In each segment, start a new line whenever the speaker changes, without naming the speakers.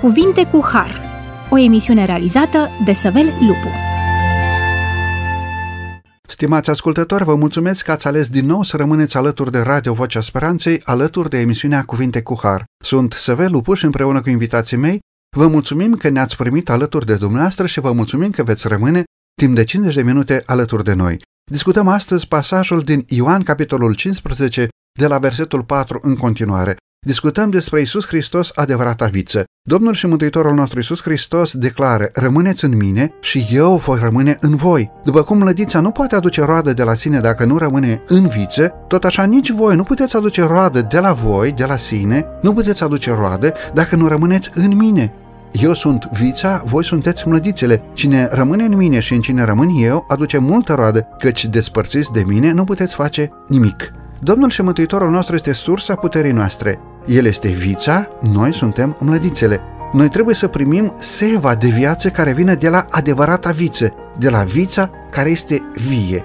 Cuvinte cu Har, o emisiune realizată de Săvel Lupu.
Stimați ascultători, vă mulțumesc că ați ales din nou să rămâneți alături de Radio Vocea Speranței, alături de emisiunea Cuvinte cu Har. Sunt Săvel Lupu și împreună cu invitații mei vă mulțumim că ne-ați primit alături de dumneavoastră și vă mulțumim că veți rămâne timp de 50 de minute alături de noi. Discutăm astăzi pasajul din Ioan, capitolul 15, de la versetul 4 în continuare. Discutăm despre Isus Hristos, adevărata viță. Domnul și Mântuitorul nostru Isus Hristos declară, rămâneți în mine și eu voi rămâne în voi. După cum lădița nu poate aduce roadă de la sine dacă nu rămâne în viță, tot așa nici voi nu puteți aduce roadă de la voi, de la sine, nu puteți aduce roadă dacă nu rămâneți în mine. Eu sunt vița, voi sunteți mlădițele. Cine rămâne în mine și în cine rămân eu, aduce multă roadă, căci despărțiți de mine nu puteți face nimic. Domnul și Mântuitorul nostru este sursa puterii noastre. El este vița, noi suntem mlădițele. Noi trebuie să primim seva de viață care vine de la adevărata viță, de la vița care este vie.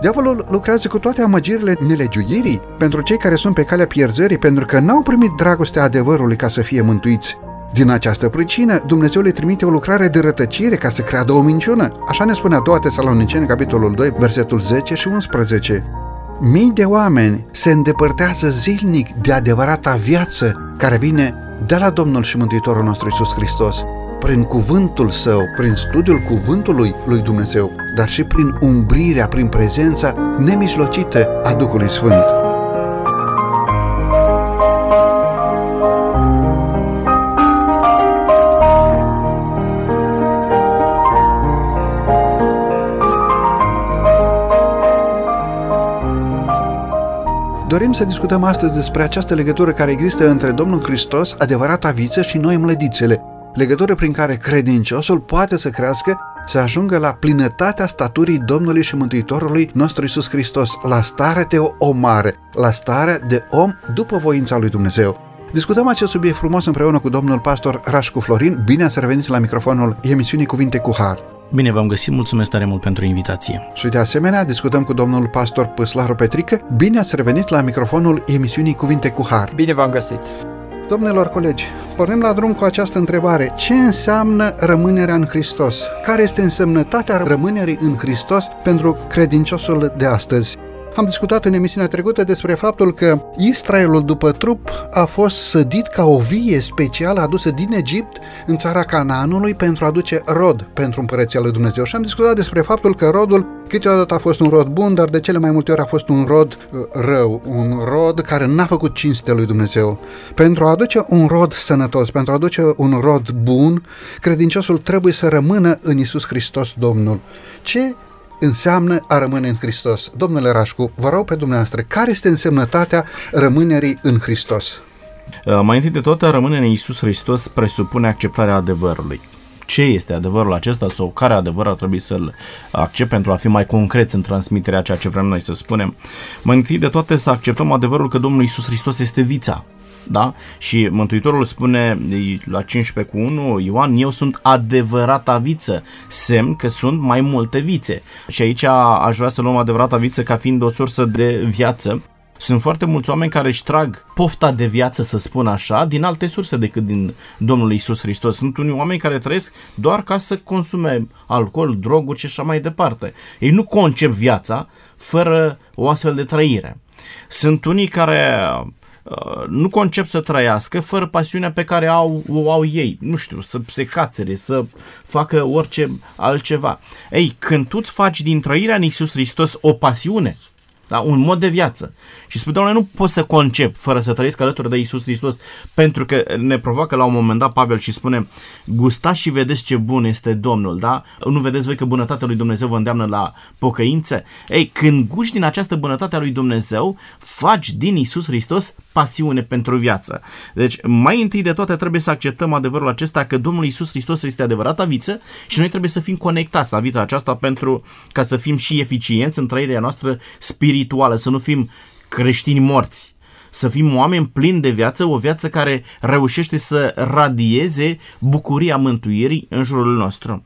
Diavolul lucrează cu toate amăgirile nelegiuirii pentru cei care sunt pe calea pierzării, pentru că n-au primit dragostea adevărului ca să fie mântuiți. Din această pricină, Dumnezeu le trimite o lucrare de rătăcire ca să creadă o minciună. Așa ne spune a doua Tesaloniceni, capitolul 2, versetul 10 și 11. Mii de oameni se îndepărtează zilnic de adevărata viață care vine de la Domnul și Mântuitorul nostru Isus Hristos, prin cuvântul său, prin studiul cuvântului lui Dumnezeu, dar și prin umbrirea, prin prezența nemijlocită a Duhului Sfânt. Dorim să discutăm astăzi despre această legătură care există între Domnul Hristos, adevărata viță, și noi mlădițele, legătură prin care credinciosul poate să crească să ajungă la plinătatea staturii Domnului și Mântuitorului nostru Isus Hristos, la starea de om mare, la starea de om după voința lui Dumnezeu. Discutăm acest subiect frumos împreună cu domnul pastor Rașcu Florin. Bine ați revenit la microfonul emisiunii Cuvinte cu Har.
Bine v-am găsit, mulțumesc tare mult pentru invitație.
Și de asemenea discutăm cu domnul pastor Păslaru Petrică. Bine ați revenit la microfonul emisiunii Cuvinte cu Har.
Bine v-am găsit.
Domnilor colegi, pornim la drum cu această întrebare. Ce înseamnă rămânerea în Hristos? Care este însemnătatea rămânerii în Hristos pentru credinciosul de astăzi? Am discutat în emisiunea trecută despre faptul că Israelul după trup a fost sădit ca o vie specială adusă din Egipt în țara Canaanului pentru a aduce rod pentru împărăția lui Dumnezeu. Și am discutat despre faptul că rodul câteodată a fost un rod bun, dar de cele mai multe ori a fost un rod uh, rău, un rod care n-a făcut cinste lui Dumnezeu. Pentru a aduce un rod sănătos, pentru a aduce un rod bun, credinciosul trebuie să rămână în Isus Hristos Domnul. Ce înseamnă a rămâne în Hristos. Domnule Rașcu, vă rog pe dumneavoastră, care este însemnătatea rămânerii în Hristos?
Uh, mai întâi de toate, rămânerea în Iisus Hristos presupune acceptarea adevărului. Ce este adevărul acesta sau care adevăr ar trebui să-l accept pentru a fi mai concreți în transmiterea ceea ce vrem noi să spunem? Mai întâi de toate să acceptăm adevărul că Domnul Iisus Hristos este vița da? Și Mântuitorul spune la 15 cu 1, Ioan, eu sunt adevărata viță, semn că sunt mai multe vițe. Și aici aș vrea să luăm adevărata viță ca fiind o sursă de viață. Sunt foarte mulți oameni care își trag pofta de viață, să spun așa, din alte surse decât din Domnul Isus Hristos. Sunt unii oameni care trăiesc doar ca să consume alcool, droguri și așa mai departe. Ei nu concep viața fără o astfel de trăire. Sunt unii care Uh, nu concep să trăiască fără pasiunea pe care au, o au ei. Nu știu, să se cațere, să facă orice altceva. Ei, când tu îți faci din trăirea în Iisus Hristos o pasiune, da? un mod de viață. Și spune, Doamne, nu pot să concep fără să trăiesc alături de Isus Hristos, pentru că ne provoacă la un moment dat Pavel și spune, gustați și vedeți ce bun este Domnul, da? Nu vedeți voi că bunătatea lui Dumnezeu vă îndeamnă la pocăință? Ei, când guști din această bunătate a lui Dumnezeu, faci din Isus Hristos pasiune pentru viață. Deci, mai întâi de toate trebuie să acceptăm adevărul acesta că Domnul Isus Hristos este adevărata viță și noi trebuie să fim conectați la vița aceasta pentru ca să fim și eficienți în trăirea noastră spirituală spirituală, să nu fim creștini morți, să fim oameni plini de viață, o viață care reușește să radieze bucuria mântuirii în jurul nostru.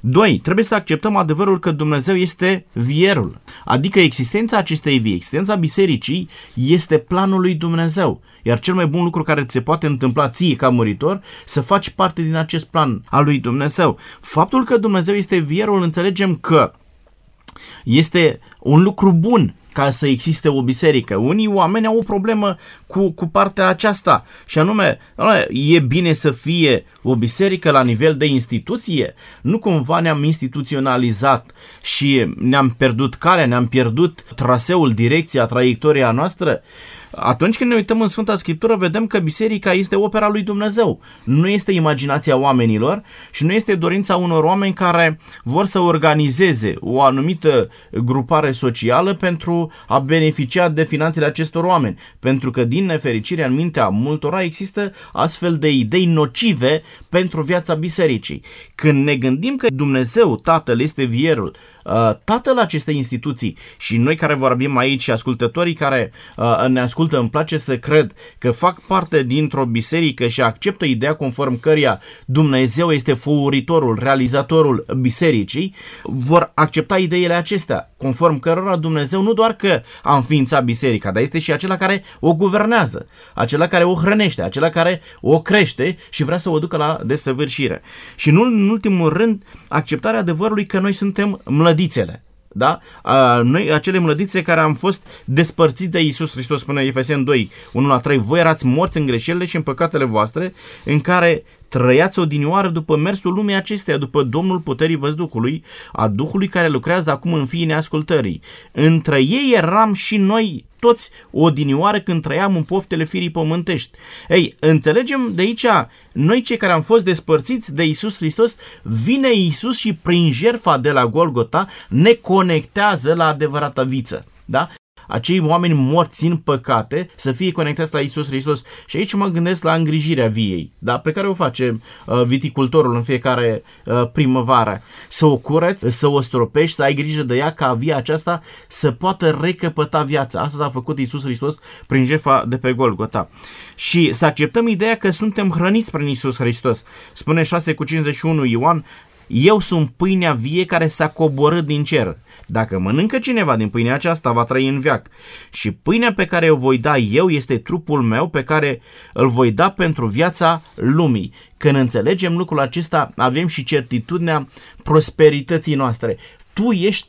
Doi, trebuie să acceptăm adevărul că Dumnezeu este vierul, adică existența acestei vii, existența bisericii este planul lui Dumnezeu. Iar cel mai bun lucru care ți se poate întâmpla ție ca muritor, să faci parte din acest plan al lui Dumnezeu. Faptul că Dumnezeu este vierul, înțelegem că este un lucru bun ca să existe o biserică. Unii oameni au o problemă cu, cu partea aceasta și anume, e bine să fie o biserică la nivel de instituție? Nu cumva ne-am instituționalizat și ne-am pierdut calea, ne-am pierdut traseul, direcția, traiectoria noastră? Atunci când ne uităm în Sfânta Scriptură, vedem că biserica este opera lui Dumnezeu. Nu este imaginația oamenilor și nu este dorința unor oameni care vor să organizeze o anumită grupare socială pentru a beneficia de finanțele acestor oameni. Pentru că, din nefericire, în mintea multora există astfel de idei nocive pentru viața bisericii. Când ne gândim că Dumnezeu, Tatăl, este vierul, uh, tatăl acestei instituții. Și noi care vorbim aici și ascultătorii care uh, ne ascultă, îmi place să cred că fac parte dintr-o biserică și acceptă ideea conform căreia Dumnezeu este făuritorul, realizatorul bisericii, vor accepta ideile acestea, conform cărora Dumnezeu nu doar că a înființat biserica, dar este și acela care o guvernează, acela care o hrănește, acela care o crește și vrea să o ducă la desăvârșire. Și nu în ultimul rând, acceptarea adevărului că noi suntem mlădițele. Da? A, noi, acele mlădițe care am fost despărțiți de Isus Hristos, spune Efesen 2, 1 la 3, voi erați morți în greșelile și în păcatele voastre, în care trăiați odinioară după mersul lumii acesteia, după Domnul puterii văzduhului, a Duhului care lucrează acum în fiii neascultării. Între ei eram și noi toți odinioară când trăiam în poftele firii pământești. Ei, înțelegem de aici, noi cei care am fost despărțiți de Isus Hristos, vine Isus și prin jertfa de la Golgota ne conectează la adevărata viță. Da? Acei oameni morți în păcate să fie conectați la Isus Hristos. Și aici mă gândesc la îngrijirea viei, da? pe care o face uh, viticultorul în fiecare uh, primăvară. Să o cureți, să o stropești, să ai grijă de ea ca via aceasta să poată recăpăta viața. Asta a făcut Isus Hristos prin jefa de pe Golgota. Și să acceptăm ideea că suntem hrăniți prin Isus Hristos. Spune 6 cu 51 Ioan, eu sunt pâinea vie care s-a coborât din cer. Dacă mănâncă cineva din pâinea aceasta, va trăi în veac. Și pâinea pe care o voi da eu este trupul meu pe care îl voi da pentru viața lumii. Când înțelegem lucrul acesta, avem și certitudinea prosperității noastre. Tu ești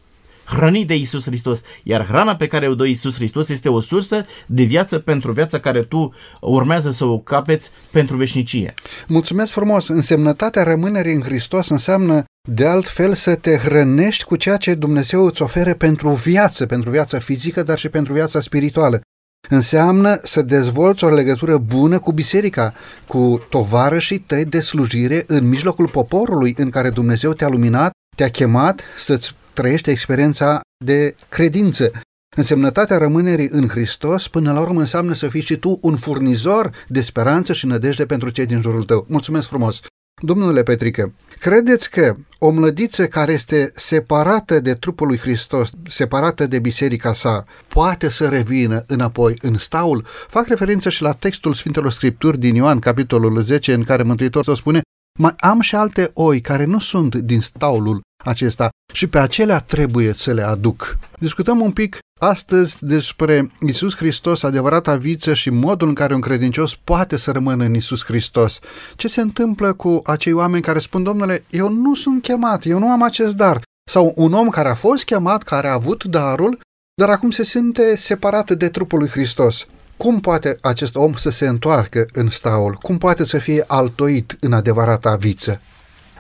hrănit de Isus Hristos, iar hrana pe care o dă Isus Hristos este o sursă de viață pentru viața care tu urmează să o capeți pentru veșnicie.
Mulțumesc frumos! Însemnătatea rămânerii în Hristos înseamnă de altfel să te hrănești cu ceea ce Dumnezeu îți oferă pentru viață, pentru viața fizică, dar și pentru viața spirituală. Înseamnă să dezvolți o legătură bună cu biserica, cu tovarășii tăi de slujire în mijlocul poporului în care Dumnezeu te-a luminat, te-a chemat să-ți trăiești experiența de credință. Însemnătatea rămânerii în Hristos, până la urmă, înseamnă să fii și tu un furnizor de speranță și nădejde pentru cei din jurul tău. Mulțumesc frumos! Domnule Petrică, credeți că o mlădiță care este separată de trupul lui Hristos, separată de biserica sa, poate să revină înapoi în staul? Fac referință și la textul Sfintelor Scripturi din Ioan, capitolul 10, în care Mântuitorul spune mai am și alte oi care nu sunt din staulul acesta și pe acelea trebuie să le aduc. Discutăm un pic astăzi despre Isus Hristos, adevărata viță și modul în care un credincios poate să rămână în Isus Hristos. Ce se întâmplă cu acei oameni care spun, domnule, eu nu sunt chemat, eu nu am acest dar. Sau un om care a fost chemat, care a avut darul, dar acum se simte separat de trupul lui Hristos. Cum poate acest om să se întoarcă în staul? Cum poate să fie altoit în adevărata viță?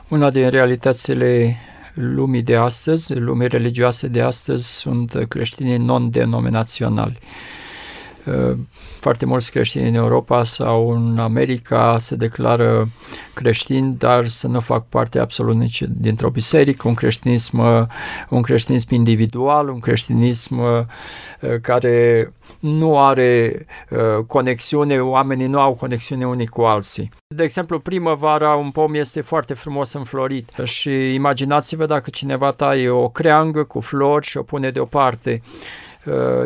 Una din realitățile lumii de astăzi, lumii religioase de astăzi, sunt creștinii non-denominaționali. Uh, foarte mulți creștini în Europa sau în America se declară creștini, dar să nu fac parte absolut nici dintr-o biserică, un creștinism, un creștinism individual, un creștinism uh, care nu are uh, conexiune, oamenii nu au conexiune unii cu alții. De exemplu, primăvara un pom este foarte frumos înflorit și imaginați-vă dacă cineva taie o creangă cu flori și o pune deoparte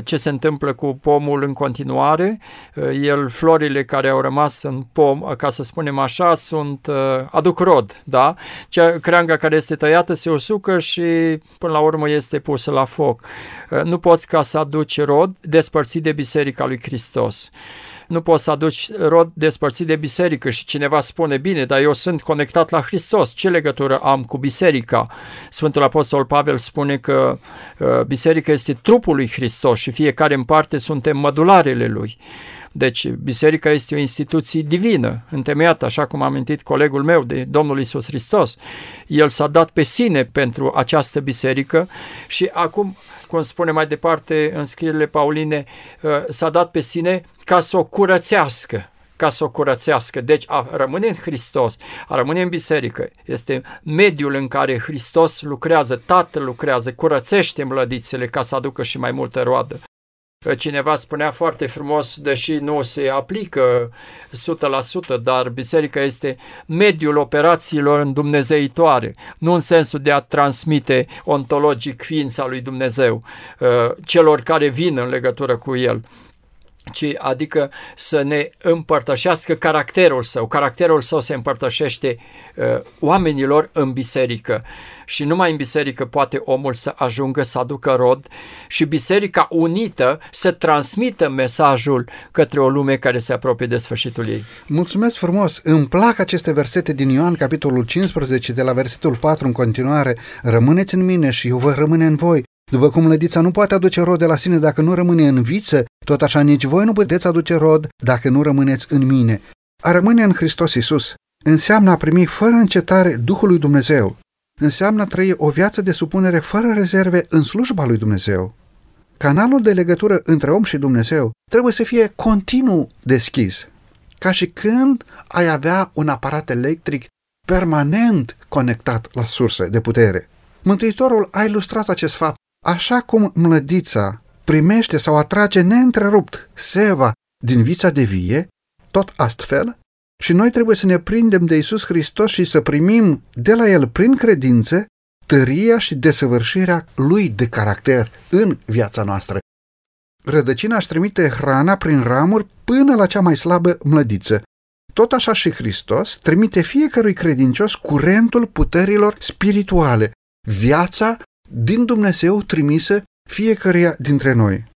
ce se întâmplă cu pomul în continuare. El, florile care au rămas în pom, ca să spunem așa, sunt, aduc rod, da? Cea, creanga care este tăiată se usucă și până la urmă este pusă la foc. Nu poți ca să aduci rod despărțit de Biserica lui Hristos nu poți să aduci rod despărțit de biserică și cineva spune, bine, dar eu sunt conectat la Hristos, ce legătură am cu biserica? Sfântul Apostol Pavel spune că uh, biserica este trupul lui Hristos și fiecare în parte suntem mădularele lui. Deci, biserica este o instituție divină, întemeiată, așa cum a amintit colegul meu de Domnul Isus Hristos. El s-a dat pe sine pentru această biserică și acum, cum spune mai departe în scrierile Pauline, uh, s-a dat pe sine ca să o curățească ca să o curățească. Deci a rămâne în Hristos, a rămâne în biserică, este mediul în care Hristos lucrează, Tatăl lucrează, curățește mlădițele ca să aducă și mai multă roadă. Cineva spunea foarte frumos, deși nu se aplică 100%, dar biserica este mediul operațiilor în Dumnezeitoare, nu în sensul de a transmite ontologic ființa lui Dumnezeu uh, celor care vin în legătură cu el ci adică să ne împărtășească caracterul său. Caracterul său se împărtășește uh, oamenilor în biserică și numai în biserică poate omul să ajungă să aducă rod și biserica unită să transmită mesajul către o lume care se apropie de sfârșitul ei.
Mulțumesc frumos! Îmi plac aceste versete din Ioan, capitolul 15, de la versetul 4 în continuare. Rămâneți în mine și eu voi rămâne în voi. După cum lădița nu poate aduce rod de la sine dacă nu rămâne în viță, tot așa nici voi nu puteți aduce rod dacă nu rămâneți în mine. A rămâne în Hristos Isus înseamnă a primi fără încetare Duhul lui Dumnezeu. Înseamnă a trăi o viață de supunere fără rezerve în slujba lui Dumnezeu. Canalul de legătură între om și Dumnezeu trebuie să fie continuu deschis, ca și când ai avea un aparat electric permanent conectat la surse de putere. Mântuitorul a ilustrat acest fapt Așa cum mlădița primește sau atrage neîntrerupt seva din vița de vie, tot astfel, și noi trebuie să ne prindem de Isus Hristos și să primim de la El prin credință tăria și desăvârșirea Lui de caracter în viața noastră. Rădăcina își trimite hrana prin ramuri până la cea mai slabă mlădiță. Tot așa și Hristos trimite fiecărui credincios curentul puterilor spirituale, viața din Dumnezeu trimisă fiecăruia dintre noi.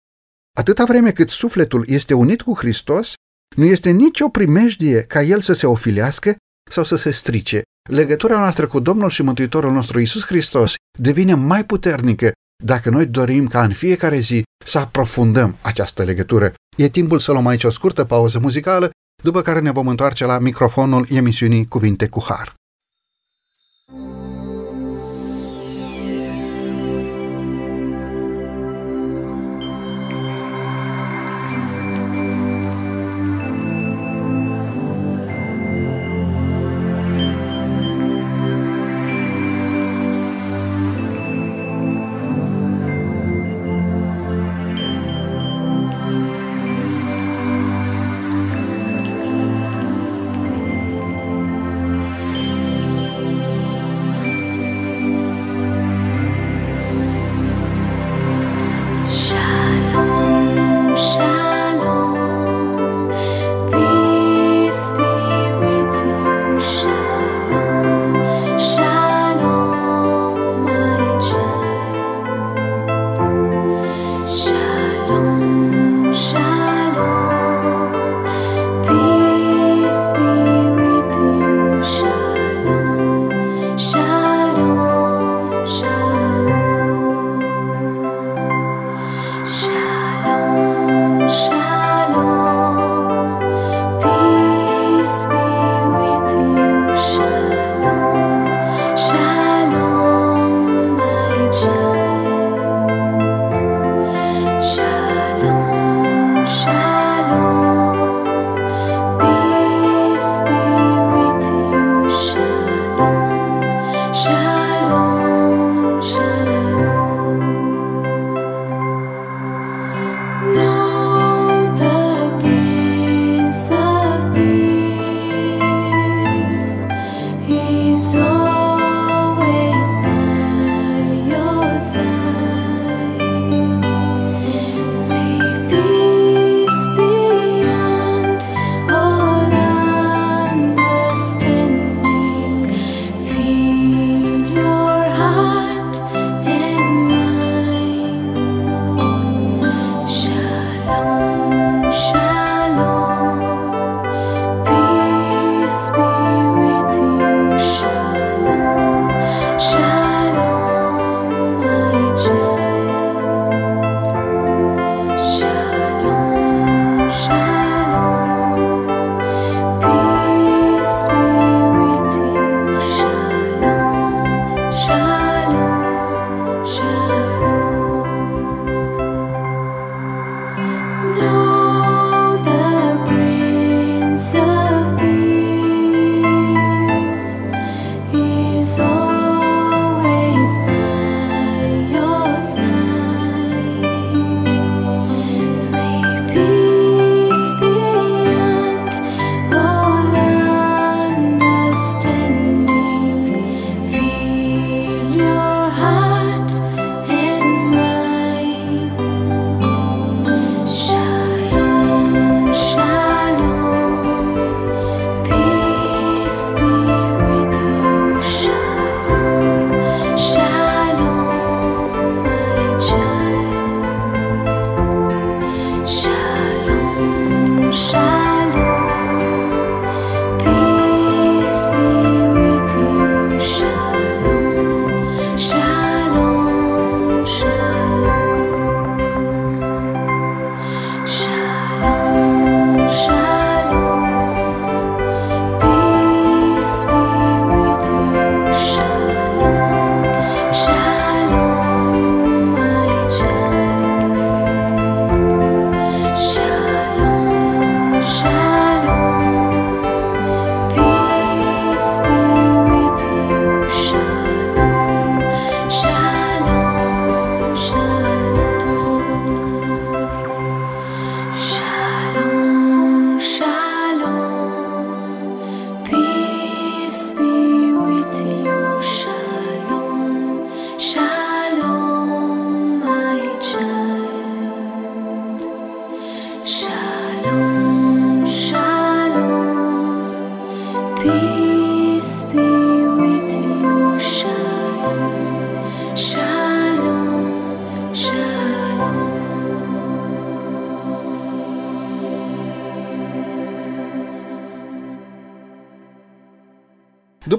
Atâta vreme cât sufletul este unit cu Hristos, nu este nicio primejdie ca el să se ofilească sau să se strice. Legătura noastră cu Domnul și Mântuitorul nostru Isus Hristos devine mai puternică dacă noi dorim ca în fiecare zi să aprofundăm această legătură. E timpul să luăm aici o scurtă pauză muzicală, după care ne vom întoarce la microfonul emisiunii Cuvinte cu Har.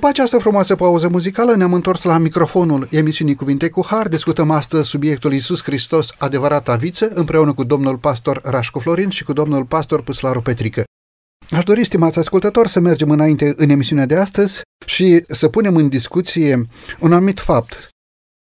După această frumoasă pauză muzicală ne-am întors la microfonul emisiunii Cuvinte cu Har. Discutăm astăzi subiectul Iisus Hristos, adevărata viță, împreună cu domnul pastor Rașcu Florin și cu domnul pastor Păslaru Petrică. Aș dori, stimați ascultători, să mergem înainte în emisiunea de astăzi și să punem în discuție un anumit fapt.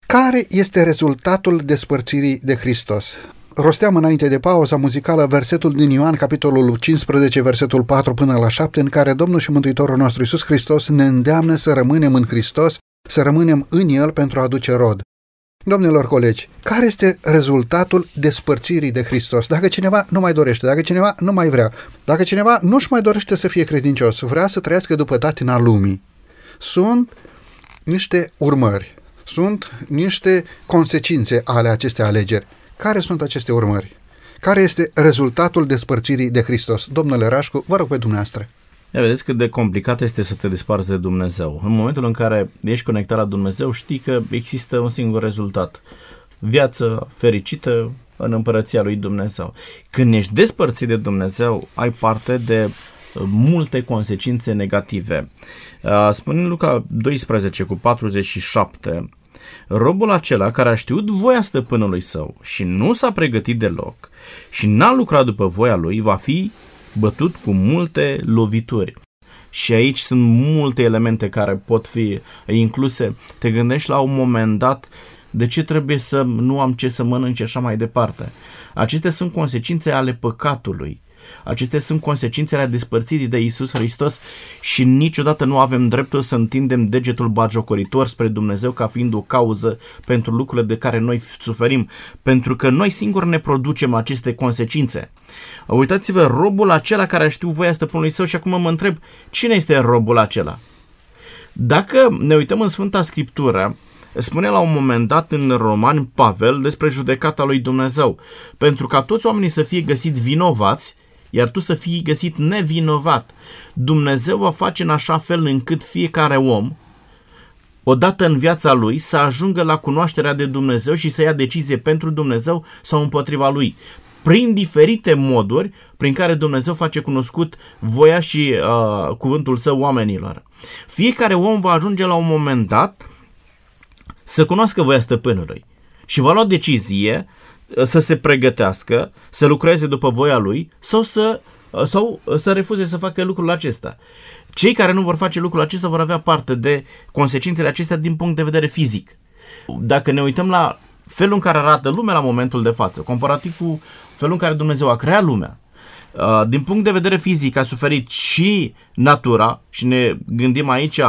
Care este rezultatul despărțirii de Hristos? Rosteam înainte de pauza muzicală versetul din Ioan, capitolul 15, versetul 4 până la 7, în care Domnul și Mântuitorul nostru Iisus Hristos ne îndeamnă să rămânem în Hristos, să rămânem în El pentru a aduce rod. Domnilor colegi, care este rezultatul despărțirii de Hristos? Dacă cineva nu mai dorește, dacă cineva nu mai vrea, dacă cineva nu-și mai dorește să fie credincios, vrea să trăiască după datina lumii, sunt niște urmări, sunt niște consecințe ale acestei alegeri. Care sunt aceste urmări? Care este rezultatul despărțirii de Hristos? Domnule Rașcu, vă rog pe dumneavoastră.
Ia vedeți cât de complicat este să te desparți de Dumnezeu. În momentul în care ești conectat la Dumnezeu, știi că există un singur rezultat. Viață fericită în împărăția lui Dumnezeu. Când ești despărțit de Dumnezeu, ai parte de uh, multe consecințe negative. Uh, spune Luca 12 cu 47, robul acela care a știut voia stăpânului său și nu s-a pregătit deloc și n-a lucrat după voia lui, va fi bătut cu multe lovituri. Și aici sunt multe elemente care pot fi incluse. Te gândești la un moment dat de ce trebuie să nu am ce să mănânc și așa mai departe. Acestea sunt consecințe ale păcatului. Acestea sunt consecințele despărțirii de Isus Hristos și niciodată nu avem dreptul să întindem degetul bagiocoritor spre Dumnezeu ca fiind o cauză pentru lucrurile de care noi suferim, pentru că noi singuri ne producem aceste consecințe. Uitați-vă, robul acela care știu voia stăpânului său și acum mă întreb, cine este robul acela? Dacă ne uităm în Sfânta Scriptură, spune la un moment dat în Roman Pavel despre judecata lui Dumnezeu. Pentru ca toți oamenii să fie găsiți vinovați, iar tu să fii găsit nevinovat. Dumnezeu va face în așa fel încât fiecare om, odată în viața lui, să ajungă la cunoașterea de Dumnezeu și să ia decizie pentru Dumnezeu sau împotriva lui. Prin diferite moduri prin care Dumnezeu face cunoscut voia și uh, cuvântul său oamenilor. Fiecare om va ajunge la un moment dat să cunoască voia stăpânului și va lua decizie să se pregătească, să lucreze după voia lui sau să, sau să refuze să facă lucrul acesta. Cei care nu vor face lucrul acesta vor avea parte de consecințele acestea din punct de vedere fizic. Dacă ne uităm la felul în care arată lumea la momentul de față, comparativ cu felul în care Dumnezeu a creat lumea, uh, din punct de vedere fizic a suferit și natura și ne gândim aici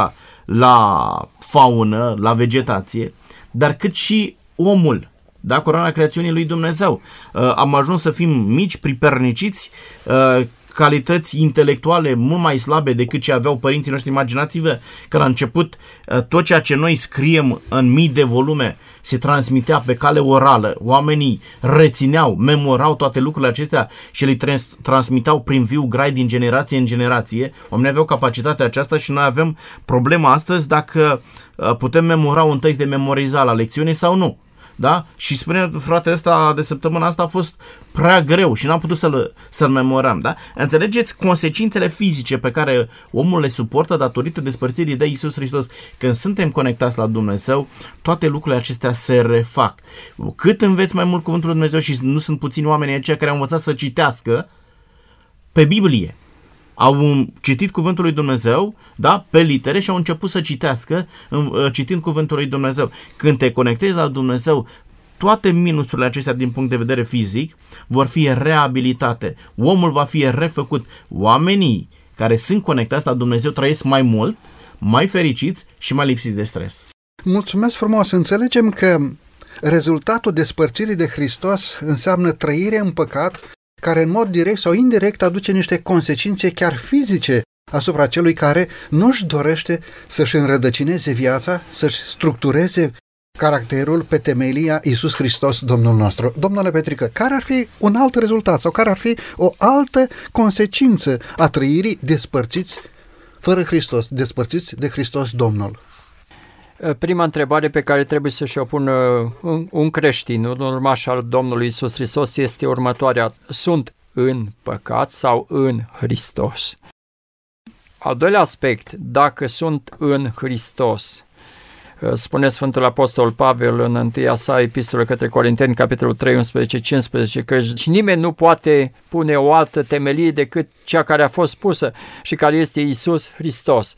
la faună, la vegetație, dar cât și omul da? coroana creațiunii lui Dumnezeu. Uh, am ajuns să fim mici, priperniciți, uh, calități intelectuale mult mai slabe decât ce aveau părinții noștri. Imaginați-vă că la început uh, tot ceea ce noi scriem în mii de volume se transmitea pe cale orală. Oamenii rețineau, memorau toate lucrurile acestea și le trans- transmitau prin viu grai din generație în generație. Oamenii aveau capacitatea aceasta și noi avem problema astăzi dacă uh, putem memora un text de memorizat la lecțiune sau nu da? Și spune fratele ăsta de săptămâna asta a fost prea greu și n-am putut să-l, să-l memorăm, da? Înțelegeți consecințele fizice pe care omul le suportă datorită despărțirii de Isus Hristos. Când suntem conectați la Dumnezeu, toate lucrurile acestea se refac. Cât înveți mai mult cuvântul lui Dumnezeu și nu sunt puțini oameni aceia care au învățat să citească pe Biblie, au citit cuvântul lui Dumnezeu, da, pe litere și au început să citească uh, citind cuvântul lui Dumnezeu. Când te conectezi la Dumnezeu, toate minusurile acestea din punct de vedere fizic vor fi reabilitate. Omul va fi refăcut. Oamenii care sunt conectați la Dumnezeu trăiesc mai mult, mai fericiți și mai lipsiți de stres.
Mulțumesc frumos! Înțelegem că rezultatul despărțirii de Hristos înseamnă trăire în păcat care în mod direct sau indirect aduce niște consecințe chiar fizice asupra celui care nu-și dorește să-și înrădăcineze viața, să-și structureze caracterul pe temelia Iisus Hristos, Domnul nostru. Domnule Petrică, care ar fi un alt rezultat sau care ar fi o altă consecință a trăirii despărțiți fără Hristos, despărțiți de Hristos Domnul?
Eh, prima întrebare pe care trebuie să și-o pună un, un creștin, un urmaș al Domnului Isus Hristos, este următoarea. Sunt în păcat sau în Hristos? al doilea aspect, dacă sunt în Hristos, spune Sfântul Apostol Pavel în întâia sa epistolă către Corinteni, capitolul 3, 11, 15, că nimeni nu poate pune o altă temelie decât cea care a fost pusă și care este Isus Hristos.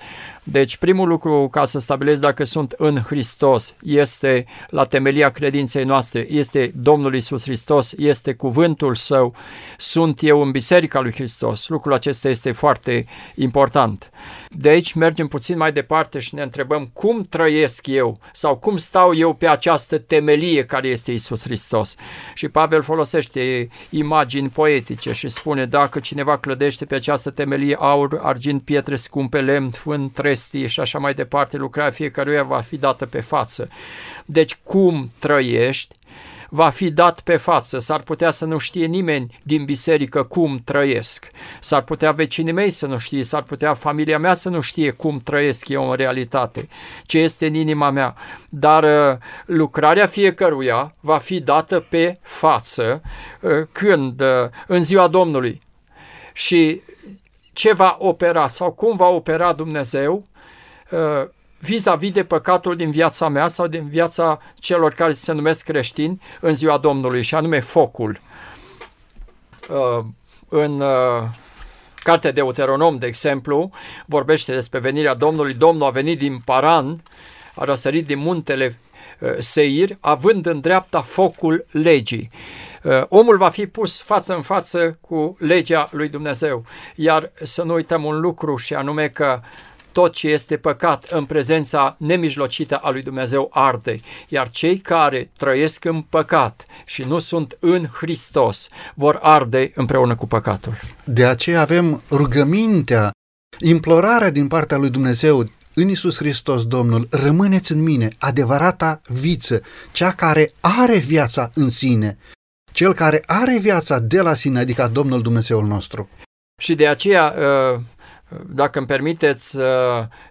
Deci primul lucru ca să stabilesc dacă sunt în Hristos este la temelia credinței noastre, este Domnul Isus Hristos, este cuvântul Său, sunt eu în Biserica lui Hristos. Lucrul acesta este foarte important. De aici mergem puțin mai departe și ne întrebăm cum trăiesc eu sau cum stau eu pe această temelie care este Isus Hristos. Și Pavel folosește imagini poetice și spune dacă cineva clădește pe această temelie aur, argint, pietre scumpe, lemn, fân, trestie și așa mai departe, lucrarea fiecăruia va fi dată pe față. Deci cum trăiești va fi dat pe față. S-ar putea să nu știe nimeni din biserică cum trăiesc. S-ar putea vecinii mei să nu știe, s-ar putea familia mea să nu știe cum trăiesc eu în realitate, ce este în inima mea. Dar uh, lucrarea fiecăruia va fi dată pe față uh, când? Uh, în ziua Domnului. Și ce va opera sau cum va opera Dumnezeu vis-a-vis de păcatul din viața mea sau din viața celor care se numesc creștini în ziua Domnului, și anume focul. Uh, în uh, Cartea de Deuteronom, de exemplu, vorbește despre venirea Domnului. Domnul a venit din Paran, a răsărit din muntele uh, Seir, având în dreapta focul legii. Omul va fi pus față în față cu legea lui Dumnezeu. Iar să nu uităm un lucru și anume că tot ce este păcat în prezența nemijlocită a lui Dumnezeu arde, iar cei care trăiesc în păcat și nu sunt în Hristos vor arde împreună cu păcatul.
De aceea avem rugămintea, implorarea din partea lui Dumnezeu în Isus Hristos, Domnul, rămâneți în mine, adevărata viță, cea care are viața în sine, cel care are viața de la sine, adică Domnul Dumnezeul nostru.
Și de aceea uh, dacă îmi permiteți, uh,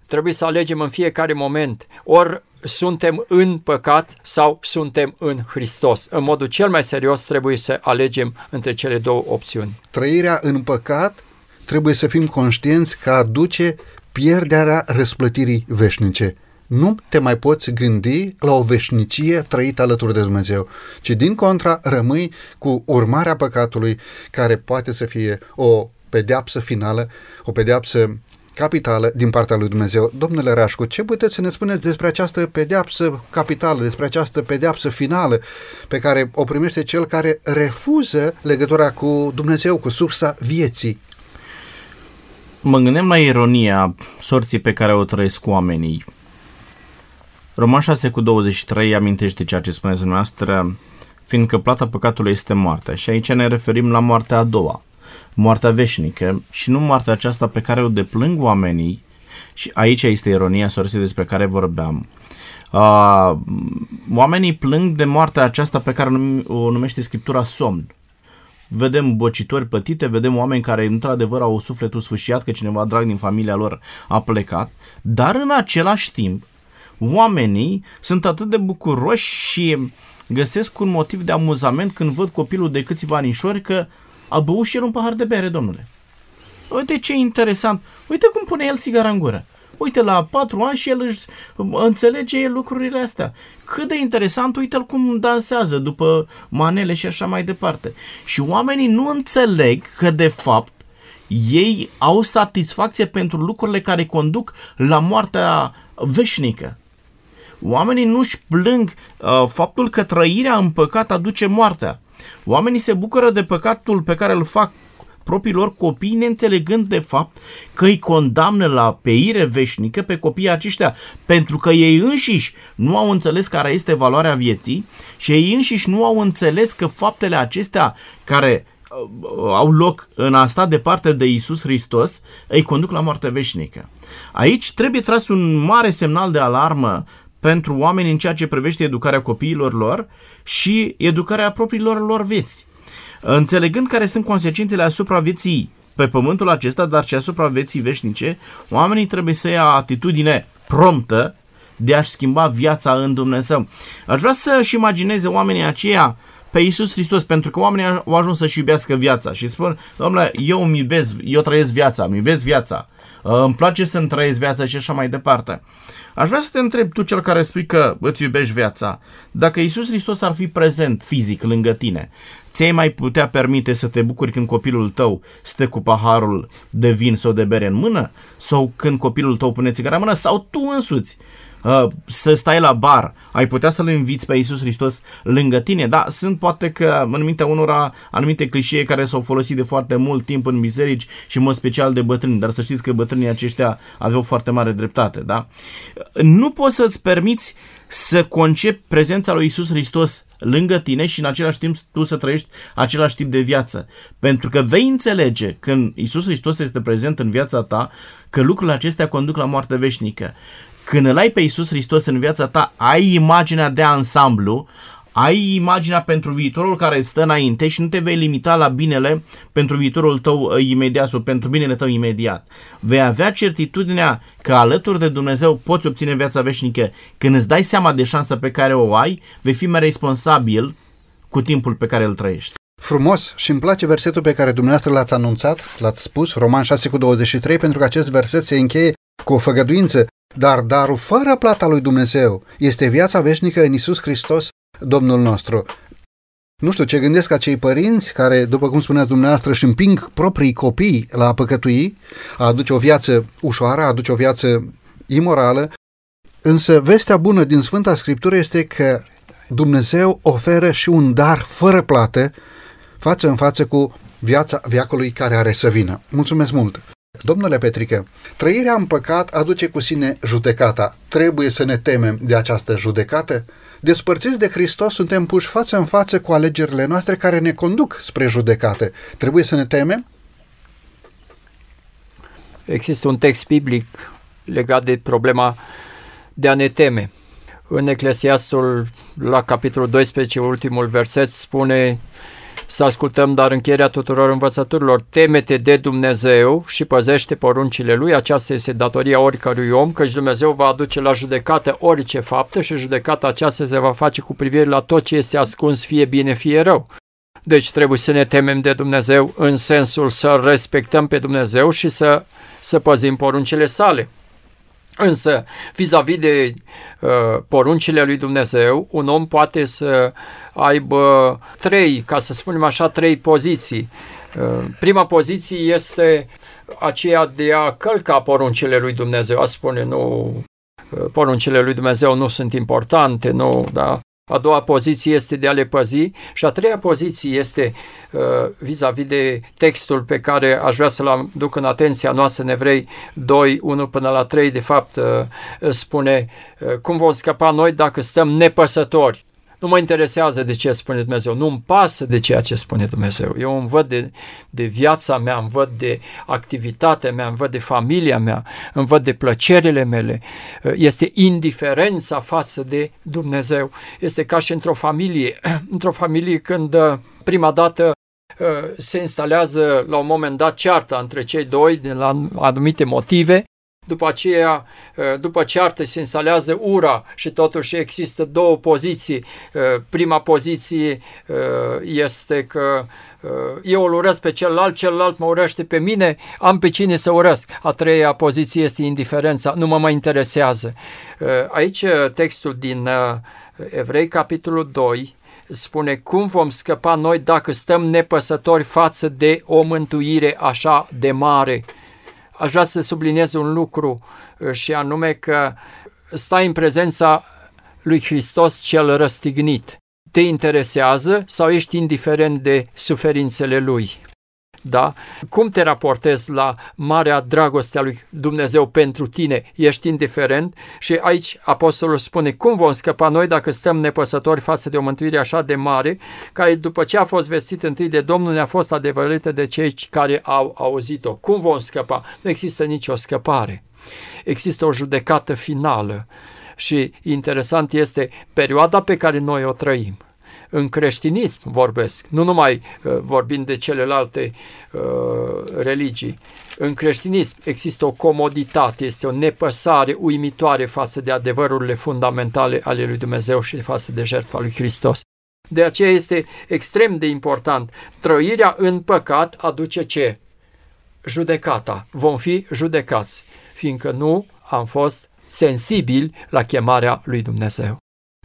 trebuie să alegem în fiecare moment. Ori suntem în păcat sau suntem în Hristos. În modul cel mai serios trebuie să alegem între cele două opțiuni.
Trăirea în păcat trebuie să fim conștienți că aduce pierderea răsplătirii veșnice. Nu te mai poți gândi la o veșnicie trăită alături de Dumnezeu, ci din contra rămâi cu urmarea păcatului care poate să fie o pedeapsă finală, o pedeapsă capitală din partea lui Dumnezeu. Domnule Rașcu, ce puteți să ne spuneți despre această pedeapsă capitală, despre această pedeapsă finală pe care o primește cel care refuză legătura cu Dumnezeu, cu sursa vieții?
Mă gândeam la ironia sorții pe care o trăiesc oamenii. Roman 6 cu 23 amintește ceea ce spuneți dumneavoastră, fiindcă plata păcatului este moartea. Și aici ne referim la moartea a doua moartea veșnică și nu moartea aceasta pe care o deplâng oamenii, și aici este ironia sorții despre care vorbeam, uh, oamenii plâng de moartea aceasta pe care o numește Scriptura somn. Vedem bocitori plătite, vedem oameni care într-adevăr au sufletul sfâșiat că cineva drag din familia lor a plecat, dar în același timp oamenii sunt atât de bucuroși și găsesc un motiv de amuzament când văd copilul de câțiva anișori că a băut și el un pahar de bere, domnule. Uite ce interesant. Uite cum pune el țigara în gură. Uite, la patru ani și el își înțelege lucrurile astea. Cât de interesant, uite-l cum dansează după manele și așa mai departe. Și oamenii nu înțeleg că, de fapt, ei au satisfacție pentru lucrurile care conduc la moartea veșnică. Oamenii nu-și plâng uh, faptul că trăirea în păcat aduce moartea. Oamenii se bucură de păcatul pe care îl fac propriilor copii, neînțelegând de fapt că îi condamnă la peire veșnică pe copiii aceștia, pentru că ei înșiși nu au înțeles care este valoarea vieții și ei înșiși nu au înțeles că faptele acestea care uh, au loc în a sta departe de Isus Hristos, îi conduc la moarte veșnică. Aici trebuie tras un mare semnal de alarmă pentru oameni în ceea ce privește educarea copiilor lor și educarea propriilor lor vieți. Înțelegând care sunt consecințele asupra vieții pe pământul acesta, dar și asupra vieții veșnice, oamenii trebuie să ia atitudine promptă de a-și schimba viața în Dumnezeu. Aș vrea să-și imagineze oamenii aceia pe Iisus Hristos, pentru că oamenii au ajuns să-și iubească viața și spun, domnule, eu îmi iubesc, eu trăiesc viața, îmi iubesc viața. îmi place să-mi trăiesc viața și așa mai departe. Aș vrea să te întreb, tu cel care spui că îți iubești viața, dacă Isus Hristos ar fi prezent fizic lângă tine, ți-ai mai putea permite să te bucuri când copilul tău stă cu paharul de vin sau de bere în mână? Sau când copilul tău pune țigara în mână? Sau tu însuți? Uh, să stai la bar, ai putea să-L inviți pe Iisus Hristos lângă tine, da, sunt poate că în mintea unora anumite clișee care s-au folosit de foarte mult timp în biserici și în mod special de bătrâni, dar să știți că bătrânii aceștia aveau foarte mare dreptate, da? Nu poți să-ți permiți să concepi prezența lui Iisus Hristos lângă tine și în același timp tu să trăiești același tip de viață. Pentru că vei înțelege când Iisus Hristos este prezent în viața ta că lucrurile acestea conduc la moarte veșnică. Când îl ai pe Iisus Hristos în viața ta, ai imaginea de ansamblu, ai imaginea pentru viitorul care stă înainte și nu te vei limita la binele pentru viitorul tău uh, imediat sau pentru binele tău imediat. Vei avea certitudinea că alături de Dumnezeu poți obține viața veșnică. Când îți dai seama de șansa pe care o ai, vei fi mai responsabil cu timpul pe care îl trăiești.
Frumos și îmi place versetul pe care dumneavoastră l-ați anunțat, l-ați spus, Roman 6 cu 23, pentru că acest verset se încheie cu o făgăduință dar darul fără plata lui Dumnezeu este viața veșnică în Isus Hristos, Domnul nostru. Nu știu ce gândesc acei părinți care, după cum spuneați dumneavoastră, își împing proprii copii la a păcătui, a aduce o viață ușoară, a aduce o viață imorală, însă vestea bună din Sfânta Scriptură este că Dumnezeu oferă și un dar fără plată, față în față cu viața viacului care are să vină. Mulțumesc mult! Domnule Petrică, trăirea în păcat aduce cu sine judecata. Trebuie să ne temem de această judecată? Despărțiți de Hristos, suntem puși față în față cu alegerile noastre care ne conduc spre judecată. Trebuie să ne temem?
Există un text biblic legat de problema de a ne teme. În Eclesiastul, la capitolul 12, ultimul verset, spune să ascultăm dar încheierea tuturor învățăturilor. Temete de Dumnezeu și păzește poruncile Lui. Aceasta este datoria oricărui om, căci Dumnezeu va aduce la judecată orice faptă și judecata aceasta se va face cu privire la tot ce este ascuns, fie bine, fie rău. Deci trebuie să ne temem de Dumnezeu în sensul să respectăm pe Dumnezeu și să, să păzim poruncile sale. Însă, vis-a-vis de uh, poruncile lui Dumnezeu, un om poate să aibă trei, ca să spunem așa, trei poziții. Uh, prima poziție este aceea de a călca poruncile lui Dumnezeu, a spune nu, uh, poruncile lui Dumnezeu nu sunt importante, nu, da, a doua poziție este de a le păzi și a treia poziție este uh, vis-a-vis de textul pe care aș vrea să-l aduc în atenția noastră în Evrei 2, 1 până la 3, de fapt uh, spune uh, cum vom scăpa noi dacă stăm nepăsători nu mă interesează de ce spune Dumnezeu, nu-mi pasă de ceea ce spune Dumnezeu. Eu îmi văd de, de viața mea, îmi văd de activitatea mea, îmi văd de familia mea, îmi văd de plăcerile mele. Este indiferența față de Dumnezeu. Este ca și într-o familie. Într-o familie când uh, prima dată uh, se instalează la un moment dat cearta între cei doi de la anumite motive după aceea, ă, după ceartă se instalează ura și totuși există două poziții. Ă, prima poziție ă, este că eu îl urăsc pe celălalt, celălalt mă urăște pe mine, am pe cine să urăsc. A treia poziție este indiferența, nu mă mai interesează. Aici textul din Evrei, capitolul 2, spune cum vom scăpa noi dacă stăm nepăsători față de o mântuire așa de mare aș vrea să subliniez un lucru uh, și anume că stai în prezența lui Hristos cel răstignit. Te interesează sau ești indiferent de suferințele lui? Da? Cum te raportezi la marea dragoste a lui Dumnezeu pentru tine? Ești indiferent? Și aici apostolul spune, cum vom scăpa noi dacă stăm nepăsători față de o mântuire așa de mare, care după ce a fost vestit întâi de Domnul ne-a fost adevărată de cei care au auzit-o. Cum vom scăpa? Nu există nicio scăpare. Există o judecată finală și interesant este perioada pe care noi o trăim în creștinism vorbesc, nu numai uh, vorbind de celelalte uh, religii. În creștinism există o comoditate, este o nepăsare uimitoare față de adevărurile fundamentale ale lui Dumnezeu și față de jertfa lui Hristos. De aceea este extrem de important. Trăirea în păcat aduce ce? judecata, vom fi judecați, fiindcă nu am fost sensibili la chemarea lui Dumnezeu.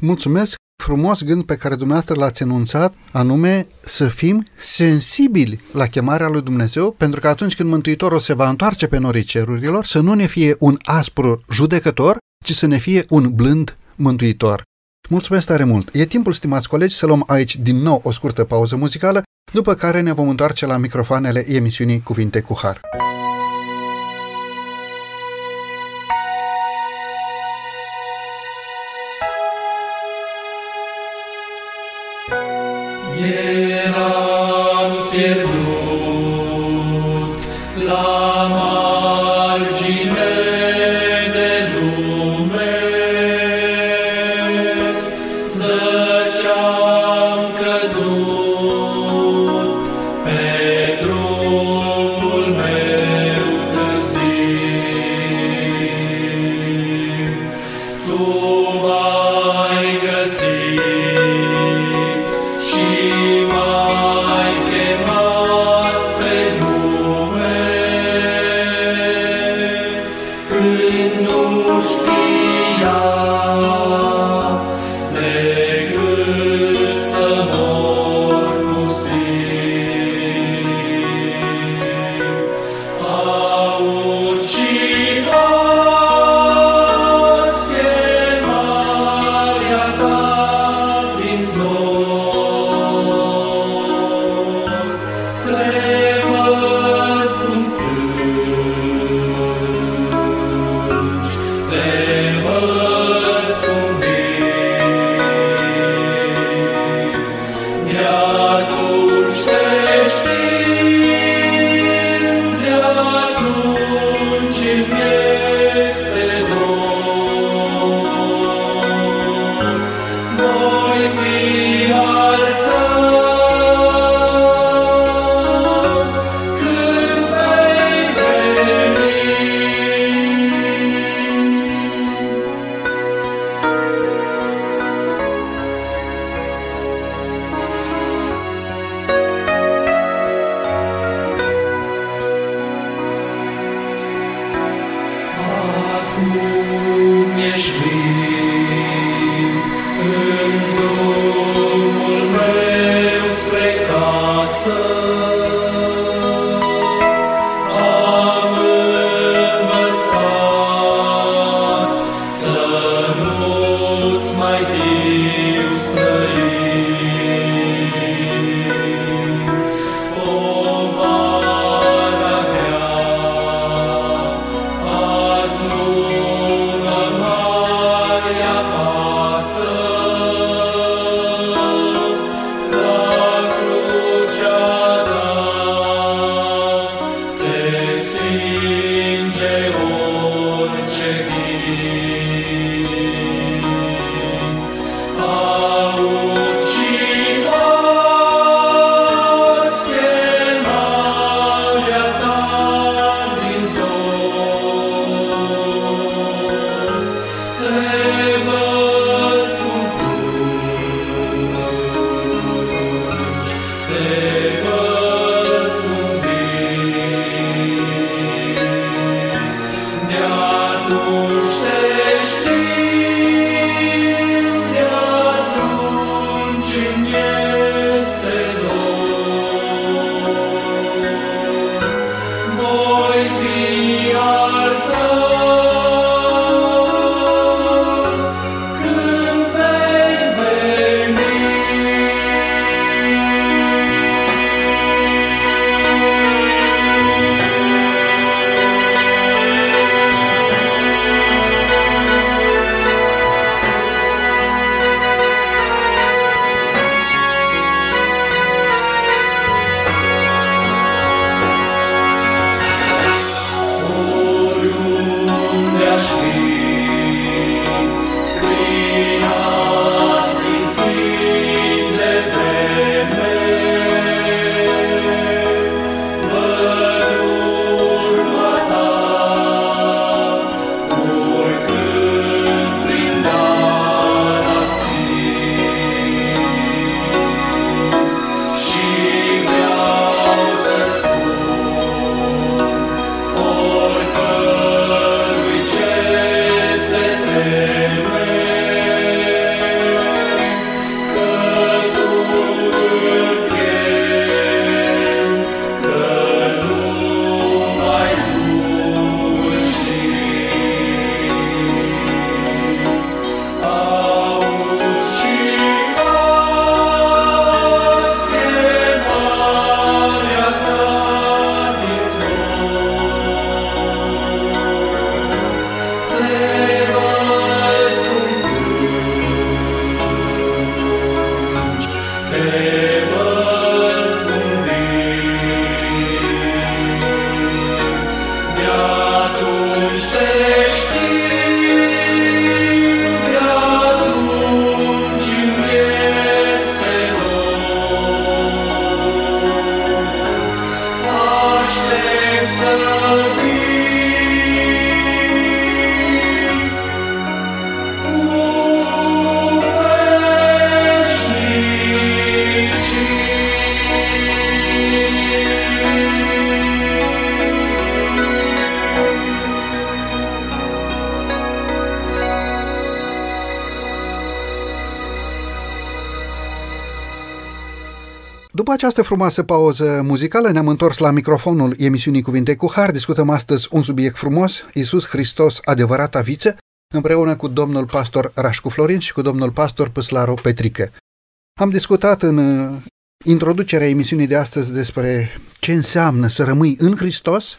Mulțumesc frumos gând pe care dumneavoastră l-ați enunțat, anume să fim sensibili la chemarea lui Dumnezeu, pentru că atunci când Mântuitorul se va întoarce pe norii cerurilor, să nu ne fie un aspru judecător, ci să ne fie un blând mântuitor. Mulțumesc tare mult! E timpul, stimați colegi, să luăm aici din nou o scurtă pauză muzicală, după care ne vom întoarce la microfoanele emisiunii Cuvinte cu Har.
awesome.
După această frumoasă pauză muzicală ne-am întors la microfonul emisiunii Cuvinte cu Har. Discutăm astăzi un subiect frumos, Iisus Hristos, adevărata viță, împreună cu domnul pastor Rașcu Florin și cu domnul pastor Păslaru Petrică. Am discutat în uh, introducerea emisiunii de astăzi despre ce înseamnă să rămâi în Hristos.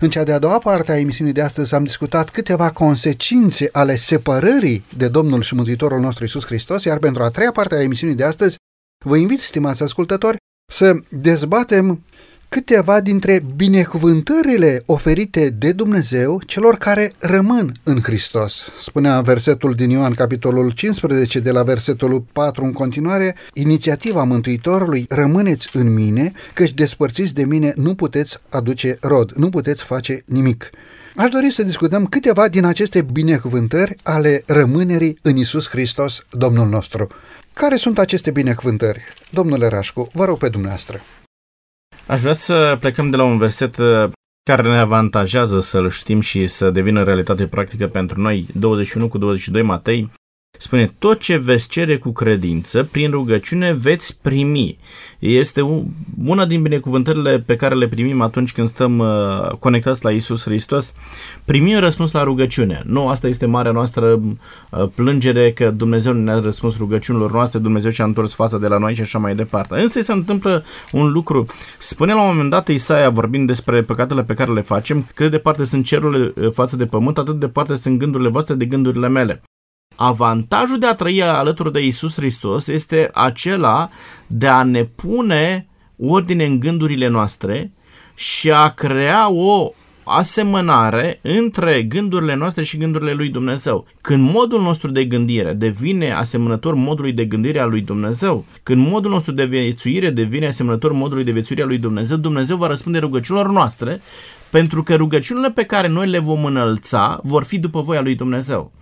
În cea de-a doua parte a emisiunii de astăzi am discutat câteva consecințe ale separării de Domnul și Mântuitorul nostru Iisus Hristos, iar pentru a treia parte a emisiunii de astăzi vă invit, stimați ascultători, să dezbatem câteva dintre binecuvântările oferite de Dumnezeu celor care rămân în Hristos. Spunea versetul din Ioan, capitolul 15, de la versetul 4 în continuare, inițiativa Mântuitorului, rămâneți în mine, căci despărțiți de mine nu puteți aduce rod, nu puteți face nimic. Aș dori să discutăm câteva din aceste binecuvântări ale rămânerii în Isus Hristos, Domnul nostru. Care sunt aceste binecuvântări? Domnule Rașcu, vă rog pe dumneavoastră.
Aș vrea să plecăm de la un verset uh, care ne avantajează să-l știm și să devină realitate practică pentru noi. 21 cu 22 Matei spune, tot ce veți cere cu credință, prin rugăciune veți primi. Este u- una din binecuvântările pe care le primim atunci când stăm uh, conectați la Isus Hristos. Primim răspuns la rugăciune. Nu, asta este marea noastră uh, plângere că Dumnezeu nu ne-a răspuns rugăciunilor noastre, Dumnezeu și-a întors fața de la noi și așa mai departe. Însă se întâmplă un lucru. Spune la un moment dat Isaia, vorbind despre păcatele pe care le facem, cât de departe sunt cerurile uh, față de pământ, atât de departe sunt gândurile voastre de gândurile mele. Avantajul de a trăi alături de Isus Hristos este acela de a ne pune ordine în gândurile noastre și a crea o asemănare între gândurile noastre și gândurile lui Dumnezeu. Când modul nostru de gândire devine asemănător modului de gândire al lui Dumnezeu, când modul nostru de viețuire devine asemănător modului de viețuire al lui Dumnezeu, Dumnezeu va răspunde rugăciunilor noastre, pentru că rugăciunile pe care noi le vom înălța vor fi după voia lui Dumnezeu.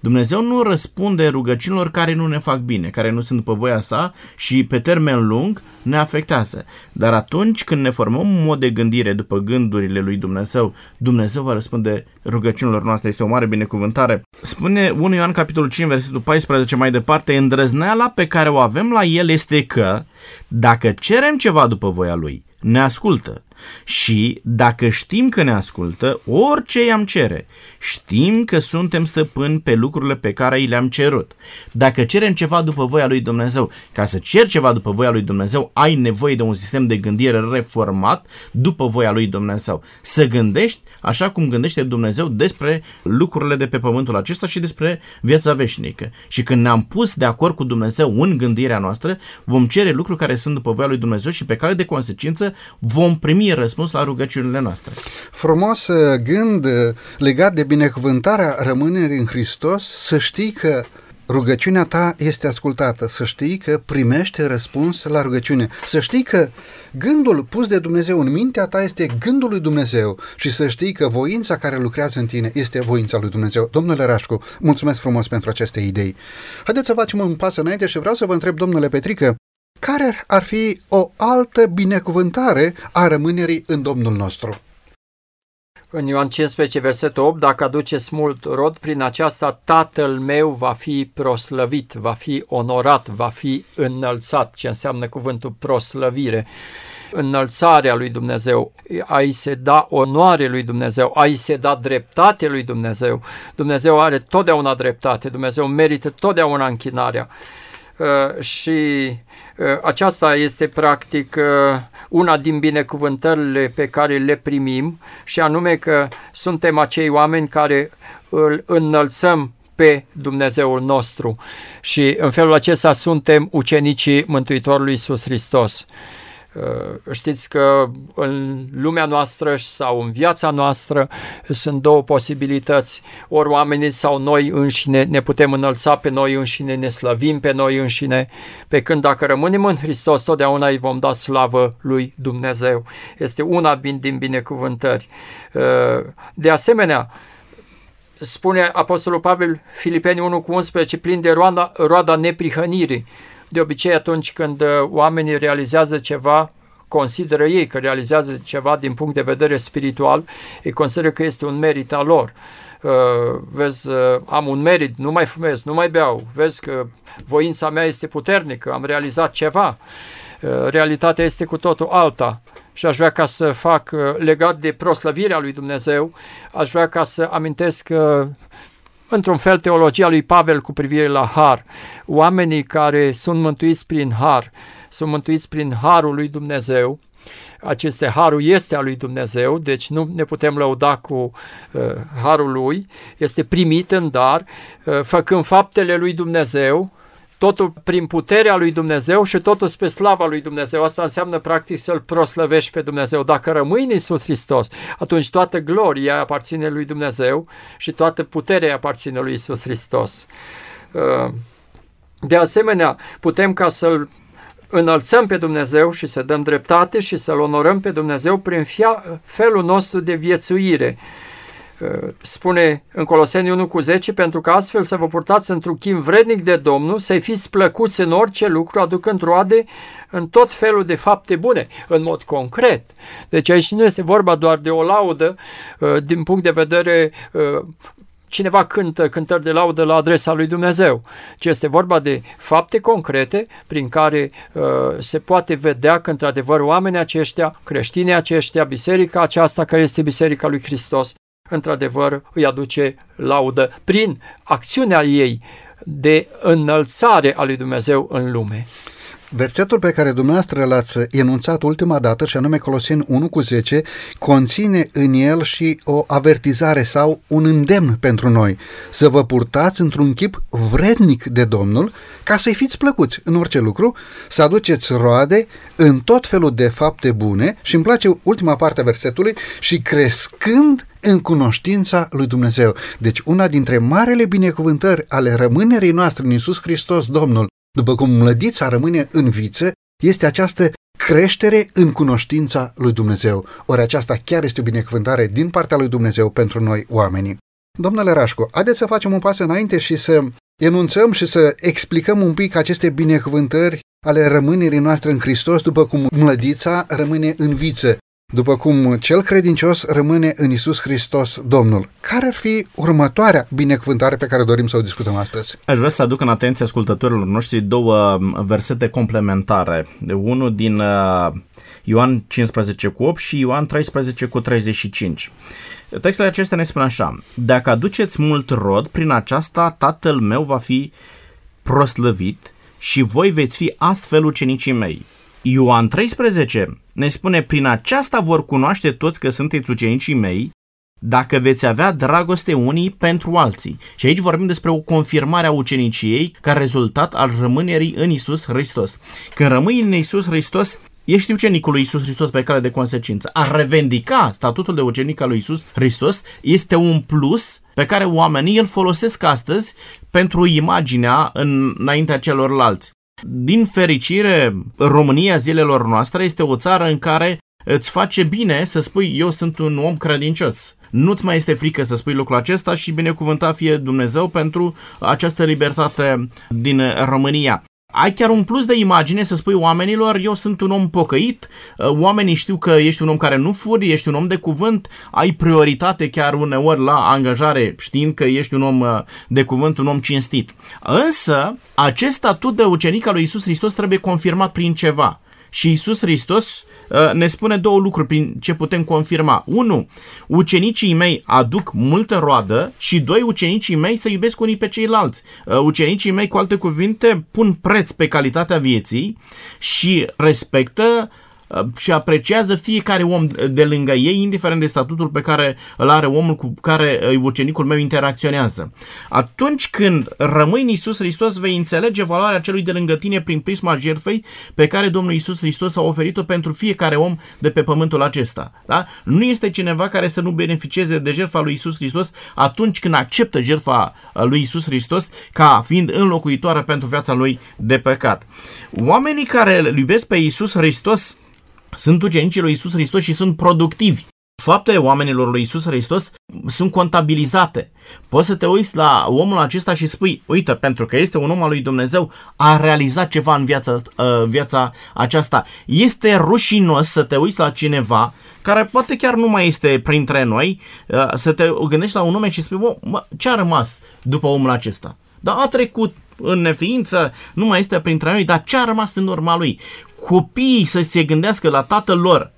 Dumnezeu nu răspunde rugăciunilor care nu ne fac bine, care nu sunt după voia sa și pe termen lung ne afectează. Dar atunci când ne formăm un mod de gândire după gândurile lui Dumnezeu, Dumnezeu va răspunde rugăciunilor noastre. Este o mare binecuvântare. Spune 1 Ioan capitolul 5, versetul 14 mai departe, îndrăzneala pe care o avem la el este că dacă cerem ceva după voia lui, ne ascultă. Și dacă știm că ne ascultă, orice i-am cere, știm că suntem stăpâni pe lucrurile pe care i le-am cerut. Dacă cerem ceva după voia lui Dumnezeu, ca să cer ceva după voia lui Dumnezeu, ai nevoie de un sistem de gândire reformat după voia lui Dumnezeu. Să gândești așa cum gândește Dumnezeu despre lucrurile de pe pământul acesta și despre viața veșnică. Și când ne-am pus de acord cu Dumnezeu în gândirea noastră, vom cere lucruri care sunt după voia lui Dumnezeu și pe care de consecință vom primi răspuns la rugăciunile noastre.
Frumos uh, gând uh, legat de binecuvântarea rămânerii în Hristos, să știi că rugăciunea ta este ascultată, să știi că primește răspuns la rugăciune, să știi că gândul pus de Dumnezeu în mintea ta este gândul lui Dumnezeu și să știi că voința care lucrează în tine este voința lui Dumnezeu. Domnule Rașcu, mulțumesc frumos pentru aceste idei. Haideți să facem un pas înainte și vreau să vă întreb, domnule Petrică, care ar fi o altă binecuvântare a rămânerii în Domnul nostru?
În Ioan 15, versetul 8, dacă aduceți mult rod, prin aceasta Tatăl meu va fi proslăvit, va fi onorat, va fi înălțat, ce înseamnă cuvântul proslăvire. Înălțarea lui Dumnezeu, ai se da onoare lui Dumnezeu, ai se da dreptate lui Dumnezeu. Dumnezeu are totdeauna dreptate, Dumnezeu merită totdeauna închinarea. Uh, și uh, aceasta este practic uh, una din binecuvântările pe care le primim și anume că suntem acei oameni care îl înălțăm pe Dumnezeul nostru și în felul acesta suntem ucenicii Mântuitorului Iisus Hristos. Uh, știți că în lumea noastră sau în viața noastră sunt două posibilități. Ori oamenii sau noi înșine ne putem înălța pe noi înșine, ne slăvim pe noi înșine, pe când dacă rămânem în Hristos, totdeauna îi vom da slavă lui Dumnezeu. Este una din binecuvântări. Uh, de asemenea, spune Apostolul Pavel, Filipeni 1 cu 11, plin de roada, roada neprihănirii. De obicei, atunci când uh, oamenii realizează ceva, consideră ei că realizează ceva din punct de vedere spiritual, ei consideră că este un merit al lor. Uh, vezi, uh, am un merit, nu mai fumez, nu mai beau, vezi că voința mea este puternică, am realizat ceva. Uh, realitatea este cu totul alta și aș vrea ca să fac uh, legat de proslăvirea lui Dumnezeu, aș vrea ca să amintesc uh, într-un fel teologia lui Pavel cu privire la har. Oamenii care sunt mântuiți prin har, sunt mântuiți prin harul lui Dumnezeu, aceste harul este al lui Dumnezeu, deci nu ne putem lăuda cu uh, harul lui, este primit în dar, uh, făcând faptele lui Dumnezeu, totul prin puterea lui Dumnezeu și totul spre slava lui Dumnezeu. Asta înseamnă practic să-L proslăvești pe Dumnezeu. Dacă rămâi în Iisus Hristos, atunci toată gloria aparține lui Dumnezeu și toată puterea aparține lui Iisus Hristos. Uh, de asemenea, putem ca să-L înălțăm pe Dumnezeu și să dăm dreptate și să-L onorăm pe Dumnezeu prin felul nostru de viețuire spune în Coloseni 1 cu 10, pentru că astfel să vă purtați într-un chim vrednic de Domnul, să-i fiți plăcuți în orice lucru, aducând roade în tot felul de fapte bune, în mod concret. Deci aici nu este vorba doar de o laudă uh, din punct de vedere uh, cineva cântă cântări de laudă la adresa lui Dumnezeu, ci este vorba de fapte concrete prin care uh, se poate vedea că într-adevăr oamenii aceștia, creștinii aceștia, biserica aceasta care este biserica lui Hristos, într-adevăr îi aduce laudă prin acțiunea ei de înălțare a lui Dumnezeu în lume.
Versetul pe care dumneavoastră l-ați enunțat ultima dată, și anume Coloseni 1 cu 10, conține în el și o avertizare sau un îndemn pentru noi, să vă purtați într-un chip vrednic de Domnul, ca să-i fiți plăcuți în orice lucru, să aduceți roade în tot felul de fapte bune și îmi place ultima parte a versetului și crescând în cunoștința lui Dumnezeu. Deci una dintre marele binecuvântări ale rămânerii noastre în Iisus Hristos Domnul după cum mlădița rămâne în viță, este această creștere în cunoștința lui Dumnezeu. Ori aceasta chiar este o binecuvântare din partea lui Dumnezeu pentru noi oamenii. Domnule Rașcu, haideți să facem un pas înainte și să enunțăm și să explicăm un pic aceste binecuvântări ale rămânerii noastre în Hristos, după cum mlădița rămâne în viță după cum cel credincios rămâne în Isus Hristos Domnul. Care ar fi următoarea binecuvântare pe care dorim să o discutăm astăzi?
Aș vrea să aduc în atenție ascultătorilor noștri două versete complementare. Unul din uh, Ioan 15 cu 8 și Ioan 13 cu 35. Textele acestea ne spun așa, Dacă aduceți mult rod, prin aceasta tatăl meu va fi proslăvit și voi veți fi astfel ucenicii mei. Ioan 13 ne spune, prin aceasta vor cunoaște toți că sunteți ucenicii mei, dacă veți avea dragoste unii pentru alții. Și aici vorbim despre o confirmare a uceniciei ca rezultat al rămânerii în Isus Hristos. Când rămâi în Isus Hristos, ești ucenicul lui Isus Hristos pe cale de consecință. A revendica statutul de ucenic al lui Isus Hristos este un plus pe care oamenii îl folosesc astăzi pentru imaginea înaintea celorlalți. Din fericire, România zilelor noastre este o țară în care îți face bine să spui eu sunt un om credincios. Nu-ți mai este frică să spui lucrul acesta și binecuvântat fie Dumnezeu pentru această libertate din România. Ai chiar un plus de imagine să spui oamenilor, eu sunt un om pocăit, uh, oamenii știu că ești un om care nu furi, ești un om de cuvânt, ai prioritate chiar uneori la angajare știind că ești un om uh, de cuvânt, un om cinstit. Însă, acest statut de ucenic al lui Isus Hristos trebuie confirmat prin ceva. Și Isus Hristos uh, ne spune două lucruri prin ce putem confirma. Unu, ucenicii mei aduc multă roadă și doi, ucenicii mei să iubesc unii pe ceilalți. Uh, ucenicii mei, cu alte cuvinte, pun preț pe calitatea vieții și respectă uh, și apreciază fiecare om de lângă ei, indiferent de statutul pe care îl are omul cu care uh, ucenicul meu interacționează. Atunci când rămâi în Iisus Hristos, vei înțelege valoarea celui de lângă tine prin prisma jertfei pe care Domnul Iisus Hristos a oferit-o pentru fiecare om de pe pământul acesta. Da? Nu este cineva care să nu beneficieze de jertfa lui Iisus Hristos atunci când acceptă jertfa lui Iisus Hristos ca fiind înlocuitoare pentru viața lui de păcat. Oamenii care îl iubesc pe Iisus Hristos sunt ucenicii lui Iisus Hristos și sunt productivi. Faptele oamenilor lui Isus Hristos sunt contabilizate. Poți să te uiți la omul acesta și spui, uite, pentru că este un om al lui Dumnezeu, a realizat ceva în viața, uh, viața aceasta. Este rușinos să te uiți la cineva care poate chiar nu mai este printre noi, uh, să te gândești la un nume și spui, bă, ce a rămas după omul acesta? Dar a trecut în neființă, nu mai este printre noi, dar ce a rămas în urma lui? Copiii să se gândească la tatăl lor,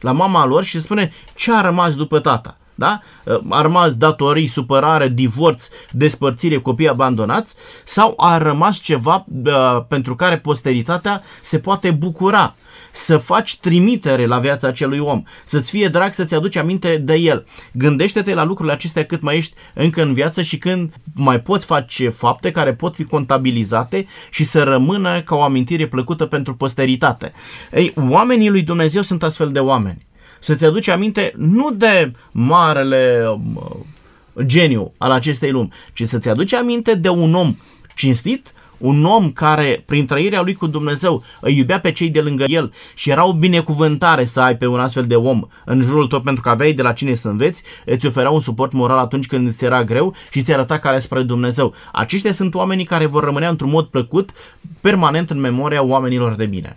la mama lor și spune ce a rămas după tata. Da? A rămas datorii, supărare, divorț, despărțire, copii abandonați sau a rămas ceva uh, pentru care posteritatea se poate bucura să faci trimitere la viața acelui om, să-ți fie drag să-ți aduci aminte de el. Gândește-te la lucrurile acestea cât mai ești încă în viață și când mai poți face fapte care pot fi contabilizate și să rămână ca o amintire plăcută pentru posteritate. Ei, oamenii lui Dumnezeu sunt astfel de oameni. Să-ți aduci aminte nu de marele uh, geniu al acestei lumi, ci să-ți aduci aminte de un om cinstit, un om care, prin trăirea lui cu Dumnezeu, îi iubea pe cei de lângă el și era o binecuvântare să ai pe un astfel de om în jurul tău pentru că aveai de la cine să înveți, îți oferea un suport moral atunci când îți era greu și ți arăta care spre Dumnezeu. Aceștia sunt oamenii care vor rămâne într-un mod plăcut, permanent în memoria oamenilor de bine.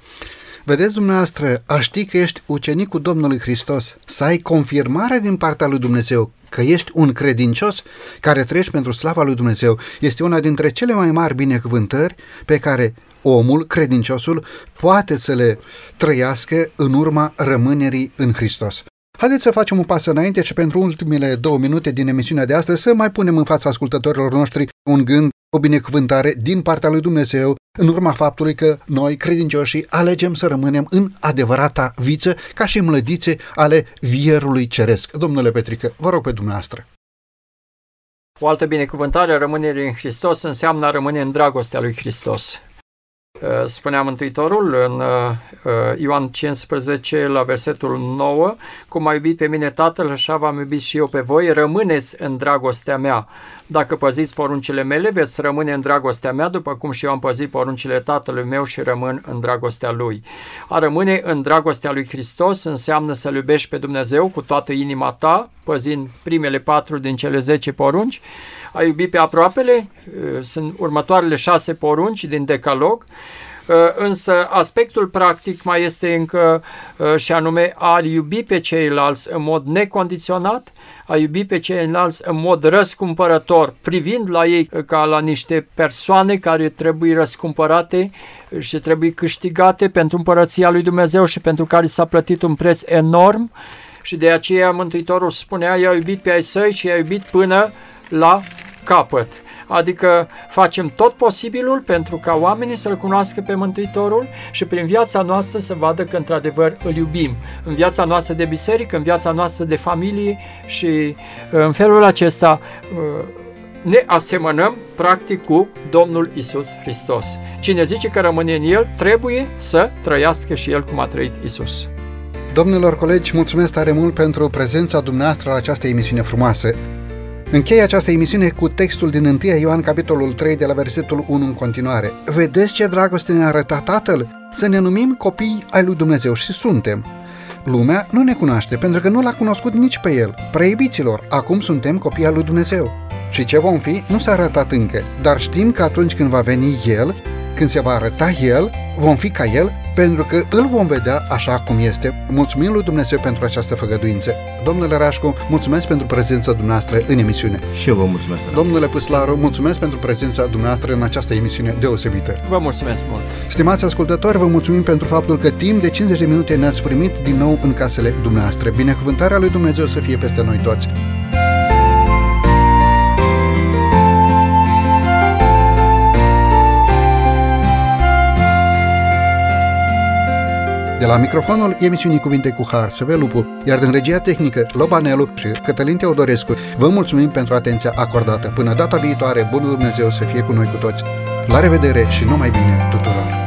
Vedeți dumneavoastră, a ști că ești ucenicul Domnului Hristos, să ai confirmare din partea lui Dumnezeu că ești un credincios care trăiești pentru slava lui Dumnezeu, este una dintre cele mai mari binecuvântări pe care omul, credinciosul, poate să le trăiască în urma rămânerii în Hristos. Haideți să facem un pas înainte și pentru ultimele două minute din emisiunea de astăzi să mai punem în fața ascultătorilor noștri un gând, o binecuvântare din partea lui Dumnezeu în urma faptului că noi, credincioșii, alegem să rămânem în adevărata viță ca și mlădițe ale vierului ceresc. Domnule Petrică, vă rog pe dumneavoastră.
O altă binecuvântare a rămânerii în Hristos înseamnă a rămâne în dragostea lui Hristos. Uh, spunea Mântuitorul în uh, uh, Ioan 15 la versetul 9, cum a iubit pe mine Tatăl, așa v-am iubit și eu pe voi, rămâneți în dragostea mea. Dacă păziți poruncile mele, veți rămâne în dragostea mea, după cum și eu am păzit poruncile Tatălui meu și rămân în dragostea Lui. A rămâne în dragostea Lui Hristos înseamnă să-L iubești pe Dumnezeu cu toată inima ta, păzind primele patru din cele zece porunci, a iubi pe aproapele, sunt următoarele șase porunci din Decalog, însă aspectul practic mai este încă și anume a iubi pe ceilalți în mod necondiționat, a iubi pe ceilalți în mod răscumpărător, privind la ei ca la niște persoane care trebuie răscumpărate și trebuie câștigate pentru împărăția lui Dumnezeu și pentru care s-a plătit un preț enorm. Și de aceea Mântuitorul spunea, i-a iubit pe ai săi și i-a iubit până la capăt. Adică facem tot posibilul pentru ca oamenii să-L cunoască pe Mântuitorul și prin viața noastră să vadă că într-adevăr îl iubim. În viața noastră de biserică, în viața noastră de familie și uh, în felul acesta uh, ne asemănăm practic cu Domnul Isus Hristos. Cine zice că rămâne în El, trebuie să trăiască și El cum a trăit Isus.
Domnilor colegi, mulțumesc tare mult pentru prezența dumneavoastră la această emisiune frumoasă. Încheie această emisiune cu textul din 1 Ioan, capitolul 3, de la versetul 1 în continuare. Vedeți ce dragoste ne-a arătat Tatăl? Să ne numim copii ai lui Dumnezeu și suntem. Lumea nu ne cunoaște pentru că nu l-a cunoscut nici pe El. Preibiților, acum suntem copii al lui Dumnezeu. Și ce vom fi nu s-a arătat încă, dar știm că atunci când va veni El, când se va arăta El, vom fi ca El, pentru că îl vom vedea așa cum este. Mulțumim lui Dumnezeu pentru această făgăduință. Domnule Rașcu, mulțumesc pentru prezența dumneavoastră în emisiune.
Și eu vă mulțumesc.
Domnule Păslaru, mulțumesc pentru prezența dumneavoastră în această emisiune deosebită.
Vă mulțumesc mult.
Stimați ascultători, vă mulțumim pentru faptul că timp de 50 de minute ne-ați primit din nou în casele dumneavoastră. Binecuvântarea lui Dumnezeu să fie peste noi toți. De la microfonul emisiunii Cuvinte cu Har, Săvel Lupu, iar din regia tehnică Lobanelu și Cătălin Teodorescu, vă mulțumim pentru atenția acordată. Până data viitoare, bunul Dumnezeu să fie cu noi cu toți. La revedere și numai bine tuturor!